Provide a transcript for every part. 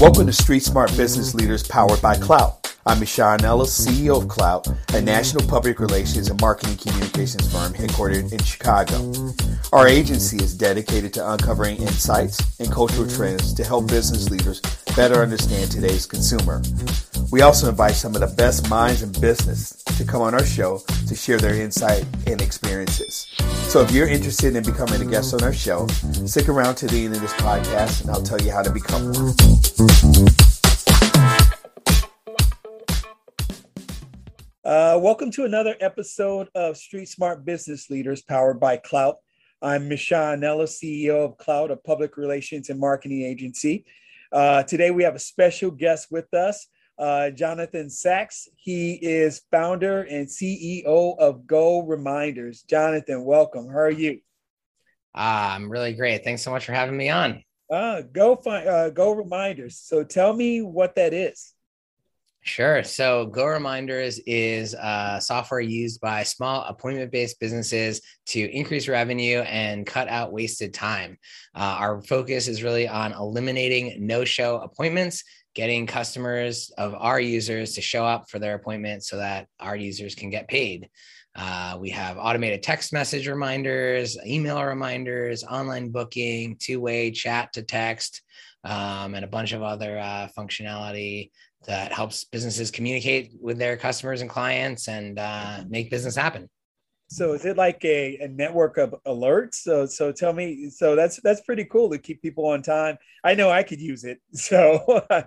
Welcome to Street Smart Business Leaders powered by Klout. I'm Michon Ellis, CEO of Klout, a national public relations and marketing communications firm headquartered in Chicago. Our agency is dedicated to uncovering insights and cultural trends to help business leaders better understand today's consumer. We also invite some of the best minds in business to come on our show to share their insight and experiences. So if you're interested in becoming a guest on our show, stick around to the end of this podcast and I'll tell you how to become one. Uh, welcome to another episode of Street Smart Business Leaders powered by Klout. I'm Michon Ellis, CEO of Klout, a public relations and marketing agency. Uh, today we have a special guest with us uh, Jonathan Zacks. He is founder and CEO of Go Reminders. Jonathan, welcome. How are you? Uh, I'm really great. Thanks so much for having me on. Uh, go find uh, Go Reminders. So tell me what that is. Sure. So Go Reminders is software used by small appointment based businesses to increase revenue and cut out wasted time. Uh, our focus is really on eliminating no show appointments getting customers of our users to show up for their appointment so that our users can get paid. Uh, we have automated text message reminders, email reminders, online booking, two way chat to text, um, and a bunch of other uh, functionality that helps businesses communicate with their customers and clients and uh, make business happen. So is it like a, a network of alerts? So so tell me. So that's that's pretty cool to keep people on time. I know I could use it. So uh,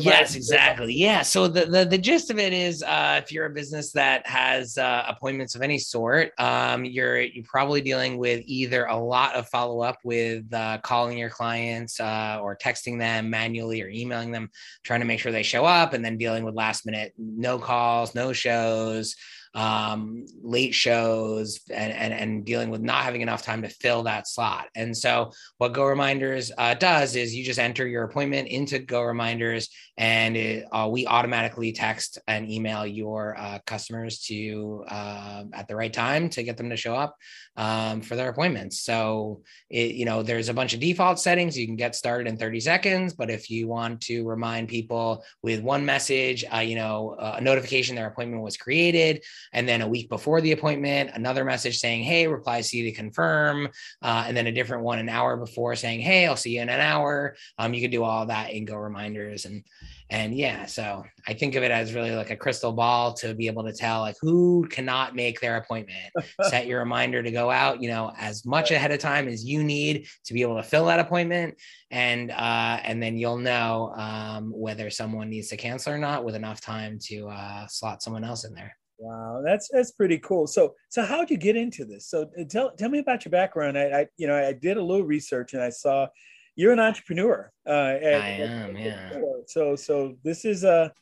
yes, exactly. Yeah. So the, the the gist of it is, uh, if you're a business that has uh, appointments of any sort, um, you're you're probably dealing with either a lot of follow up with uh, calling your clients uh, or texting them manually or emailing them, trying to make sure they show up, and then dealing with last minute no calls, no shows um, late shows and, and, and dealing with not having enough time to fill that slot. And so what Go Reminders uh, does is you just enter your appointment into Go Reminders and it, uh, we automatically text and email your uh, customers to uh, at the right time to get them to show up um, for their appointments. So it, you know, there's a bunch of default settings. You can get started in 30 seconds, but if you want to remind people with one message, uh, you know, a notification their appointment was created, and then a week before the appointment, another message saying, "Hey, reply see to confirm," uh, and then a different one an hour before saying, "Hey, I'll see you in an hour." Um, you can do all that in Go Reminders and and yeah so i think of it as really like a crystal ball to be able to tell like who cannot make their appointment. Set your reminder to go out you know as much ahead of time as you need to be able to fill that appointment. And uh, and then you'll know um, whether someone needs to cancel or not with enough time to uh, slot someone else in there Wow, that's that's pretty cool. So, so how did you get into this? So, uh, tell tell me about your background. I, I, you know, I did a little research and I saw you're an entrepreneur. Uh, at, I am, at, yeah. So, so this is a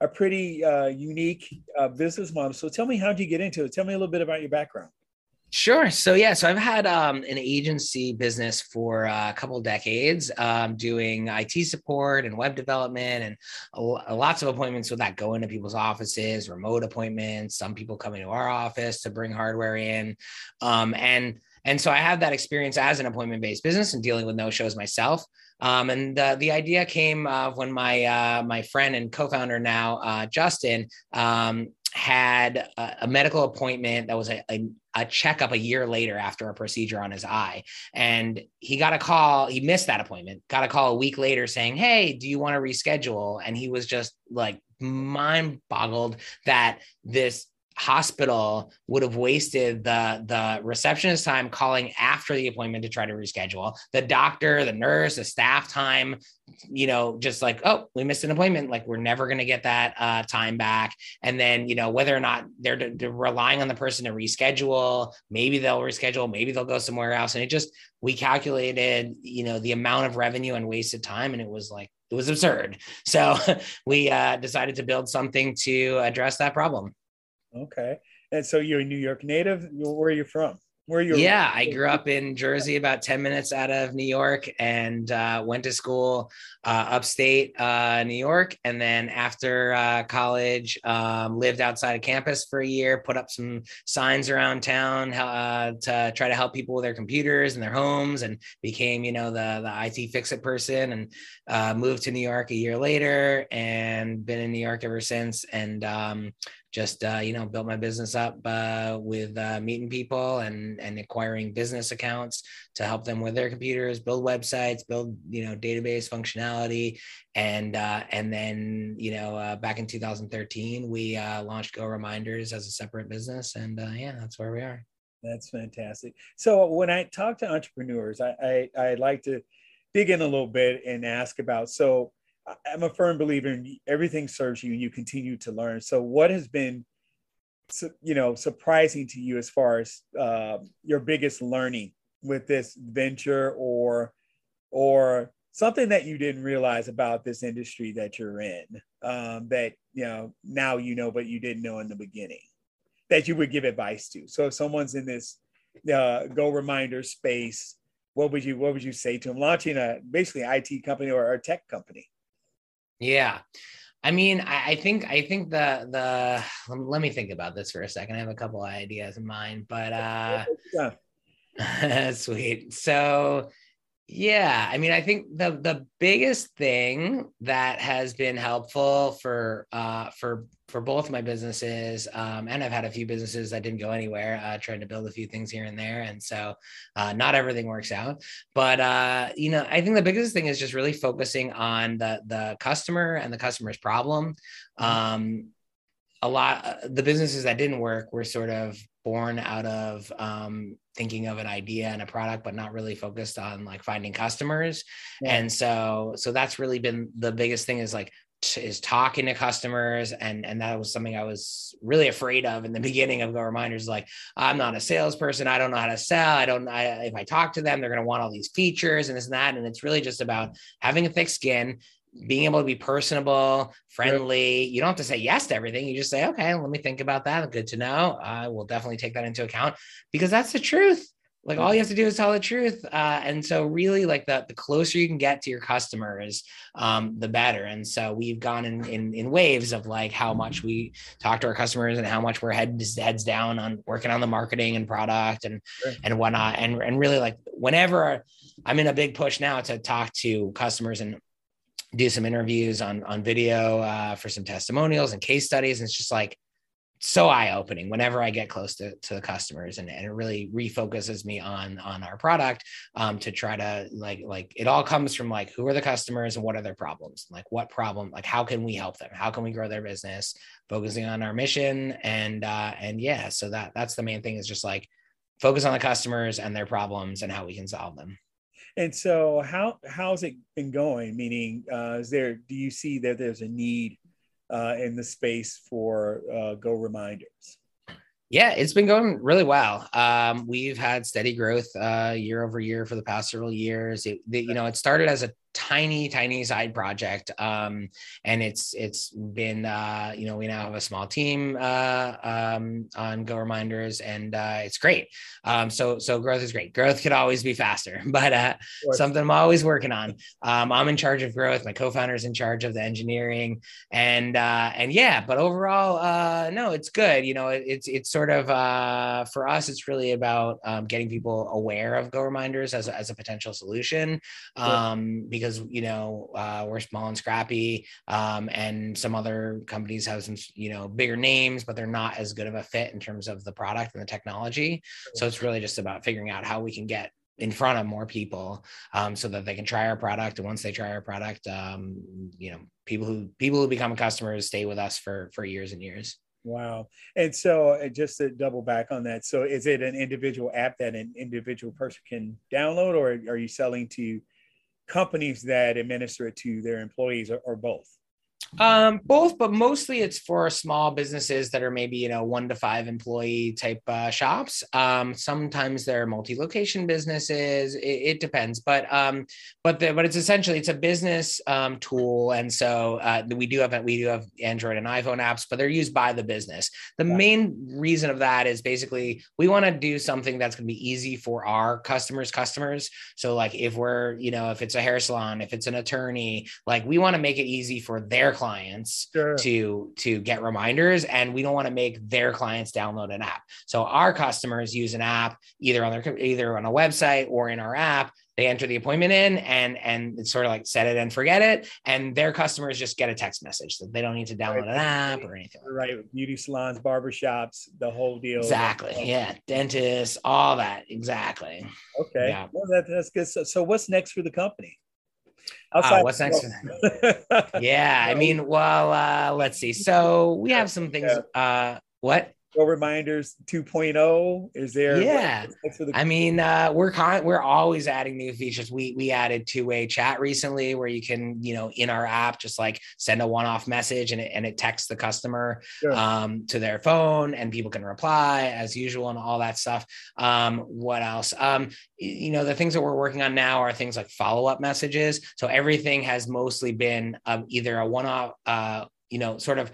a pretty uh, unique uh, business model. So, tell me how did you get into it? Tell me a little bit about your background. Sure. So yeah, so I've had um, an agency business for uh, a couple decades, um, doing IT support and web development, and a, lots of appointments with that go into people's offices, remote appointments. Some people coming to our office to bring hardware in, um, and and so I have that experience as an appointment based business and dealing with no shows myself. Um, and uh, the idea came uh, when my uh, my friend and co-founder now, uh, Justin, um, had a, a, medical appointment that was a, a, a, checkup a year later after a procedure on his eye. And he got a call, he missed that appointment, got a call a week later saying, Hey, do you want to reschedule? And he was just like mind boggled that this hospital would have wasted the the receptionist time calling after the appointment to try to reschedule. The doctor the nurse the staff time you know just like oh we missed an appointment. Like we're never going to get that uh, time back. And then you know whether or not they're, they're relying on the person to reschedule maybe they'll reschedule maybe they'll go somewhere else. And it just we calculated you know the amount of revenue and wasted time and it was like it was absurd. So we uh, decided to build something to address that problem Okay. And so you're a New York native. Where are you from? Where you? Yeah, I grew up in Jersey, about ten minutes out of New York, and uh, went to school uh, upstate uh, New York, and then after uh, college, um, lived outside of campus for a year. Put up some signs around town uh, to try to help people with their computers and their homes, and became you know the the IT fix it person, and uh, moved to New York a year later, and been in New York ever since, and um, just uh, you know built my business up uh, with uh, meeting people and and acquiring business accounts to help them with their computers build websites build you know database functionality. And uh, and then you know uh, back in 2013 we uh, launched go reminders as a separate business. And yeah that's where we are. That's fantastic. So when i talk to entrepreneurs i i, I like to dig in a little bit and ask about so I'm a firm believer in everything serves you and you continue to learn. So what has been, you know, surprising to you as far as uh, your biggest learning with this venture or, or something that you didn't realize about this industry that you're in um, that, you know, now you know, but you didn't know in the beginning that you would give advice to. So if someone's in this uh, go reminder space, what would you, what would you say to them launching a basically IT company or a tech company? Yeah. I mean, I, I, think I think the the let me think about this for a second. I have a couple of ideas in mind, but uh yeah. sweet. So yeah, I mean, I think the the biggest thing that has been helpful for uh, for for both my businesses, um, and I've had a few businesses that didn't go anywhere, uh, trying to build a few things here and there, and so uh, not everything works out. But uh, you know, I think the biggest thing is just really focusing on the the customer and the customer's problem. Mm-hmm. Um, a lot uh, the businesses that didn't work were sort of born out of um, thinking of an idea and a product but not really focused on like finding customers yeah. and so so that's really been the biggest thing is like is talking to customers and and that was something i was really afraid of in the beginning of go reminders like i'm not a salesperson i don't know how to sell i don't I, if i talk to them they're going to want all these features and this and that and it's really just about having a thick skin being able to be personable, friendly. You don't have to say yes to everything. You just say, okay, let me think about that. Good to know. I will definitely take that into account because that's the truth. Like all you have to do is tell the truth. Uh, and so really like the, the closer you can get to your customers, um, the better. And so we've gone in, in, in waves of like how much we talk to our customers and how much we're heads, heads down on working on the marketing and product and, sure. and whatnot. And, and really like whenever I'm in a big push now to talk to customers and do some interviews on on video uh, for some testimonials and case studies. And it's just like so eye opening whenever I get close to, to the customers, and, and it really refocuses me on on our product um, to try to like like it all comes from like who are the customers and what are their problems, like what problem, like how can we help them, how can we grow their business, focusing on our mission, and uh, and yeah, so that that's the main thing is just like focus on the customers and their problems and how we can solve them. And so, how how's it been going? Meaning, uh, is there do you see that there's a need uh, in the space for uh, Go reminders? Yeah, it's been going really well. Um, we've had steady growth uh, year over year for the past several years. It, the, you know, it started as a tiny tiny side project um, and it's it's been uh, you know we now have a small team uh, um, on go reminders and uh, it's great. Um, so so growth is great. Growth could always be faster but uh, something i'm always working on. Um, i'm in charge of growth. My co-founder is in charge of the engineering and uh, and yeah but overall uh, no it's good. You know it, it's it's sort of for us it's really about um, getting people aware of go reminders as a, as a potential solution um, because because you know uh, we're small and scrappy, um, and some other companies have some you know bigger names, but they're not as good of a fit in terms of the product and the technology. So it's really just about figuring out how we can get in front of more people um, so that they can try our product. And once they try our product um, you know people who people who become customers stay with us for for years and years. Wow. And so uh, just to double back on that so is it an individual app that an individual person can download or are you selling to companies that administer it to their employees or, or both? Um, both, but mostly it's for small businesses that are maybe you know one to five employee type uh, shops. Um, sometimes they're multi-location businesses. It, it depends, but um, but the, but it's essentially it's a business um, tool, and so uh, we do have we do have Android and iPhone apps, but they're used by the business. The yeah. main reason of that is basically we want to do something that's going to be easy for our customers' customers. So like if we're you know if it's a hair salon, if it's an attorney, like we want to make it easy for their clients sure. to to get reminders and we don't want to make their clients download an app. So our customers use an app either on their either on a website or in our app. They enter the appointment in and and it's sort of like set it and forget it and their customers just get a text message that they don't need to download right. an app or anything. Right beauty salons barbershops the whole deal. Exactly. Yeah dentists all that. Exactly. Okay. Yeah. well that, that's good. So, so what's next for the company uh, what's next? yeah, I mean, well, uh, let's see. So we have some things. Uh, what? Go reminders 2.0 is there yeah. the- i mean uh, we're con- we're always adding new features. We we added two-way chat recently where you can you know in our app just like send a one-off message and it, and it texts the customer sure. um, to their phone and people can reply as usual and all that stuff. Um, what else? Um, you know the things that we're working on now are things like follow-up messages. So everything has mostly been um, either a one-off uh, you know sort of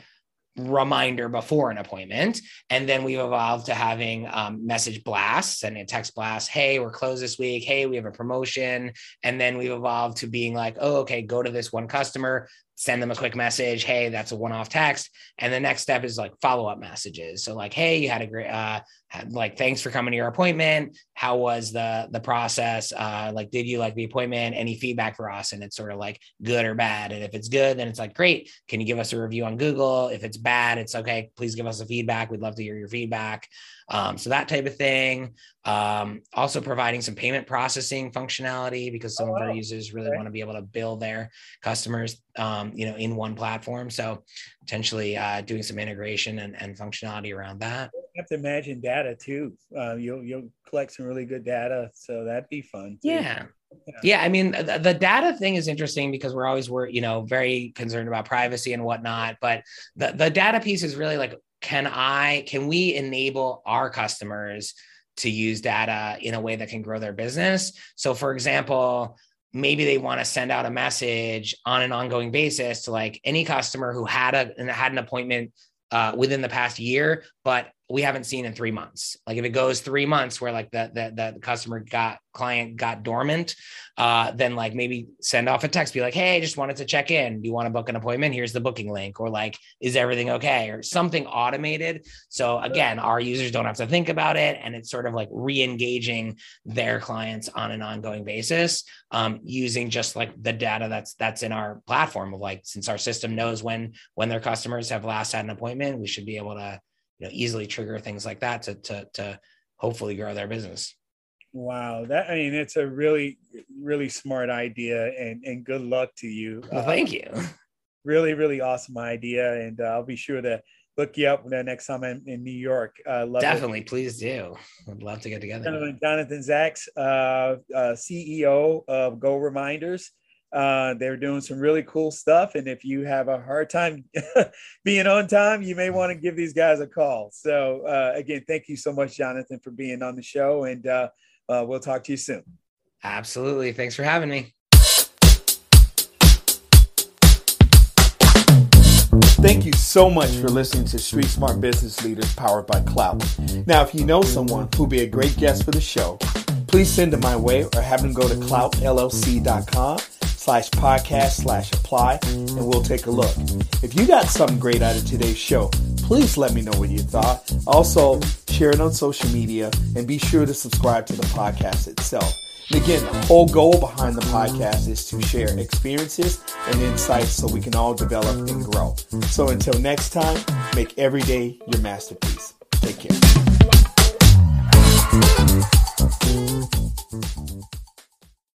reminder before an appointment. And then we've evolved to having um, message blasts and a text blast. Hey, we're closed this week. Hey, we have a promotion. And then we've evolved to being like, oh, okay, go to this one customer, send them a quick message. Hey, that's a one-off text. And the next step is like follow-up messages. So like, hey, you had a great, uh, like, thanks for coming to your appointment. How was the the process? Uh, like, did you like the appointment? Any feedback for us? And it's sort of like good or bad. And if it's good, then it's like, great. Can you give us a review on Google? If it's bad, it's okay. Please give us a feedback. We'd love to hear your feedback. Um, so that type of thing. Um, also providing some payment processing functionality because some oh, wow. of our users really okay. want to be able to bill their customers, um, you know, in one platform. So potentially uh, doing some integration and, and functionality around that. You have to imagine data too. Uh, you'll you'll collect some really good data, so that'd be fun. Too. Yeah. Yeah. yeah. I mean, the, the, data thing is interesting because we're always we're you know very concerned about privacy and whatnot. But the the data piece is really like can I can we enable our customers to use data in a way that can grow their business? So for example, maybe they want to send out a message on an ongoing basis to like any customer who had a had an appointment uh, within the past year, but we haven't seen in three months. Like if it goes three months where like the the, the customer got client got dormant, uh, then like maybe send off a text, be like, hey, I just wanted to check in. Do you want to book an appointment? Here's the booking link, or like, is everything okay? Or something automated. So again, our users don't have to think about it. And it's sort of like re-engaging their clients on an ongoing basis, um, using just like the data that's that's in our platform of like, since our system knows when when their customers have last had an appointment, we should be able to you know easily trigger things like that to to to hopefully grow their business. Wow, that I mean, it's a really, really smart idea, and and good luck to you. Well, thank you. Really, really awesome idea, and uh, I'll be sure to look you up the next time I'm in New York. Uh, Definitely, it. please do. I'd love to get together. Jonathan Zacks, uh, uh CEO of Go Reminders. Uh, they're doing some really cool stuff. And if you have a hard time being on time, you may want to give these guys a call. So, uh, again, thank you so much, Jonathan, for being on the show. And uh, uh we'll talk to you soon. Absolutely. Thanks for having me. Thank you so much for listening to Street Smart Business Leaders powered by Klout. Now, if you know someone who'd be a great guest for the show, please send them my way or have them go to kloutllc.com slash podcast slash apply and we'll take a look. If you got something great out of today's show, please let me know what you thought. Also, share it on social media and be sure to subscribe to the podcast itself. And again, the whole goal behind the podcast is to share experiences and insights so we can all develop and grow. So until next time, make every day your masterpiece. Take care.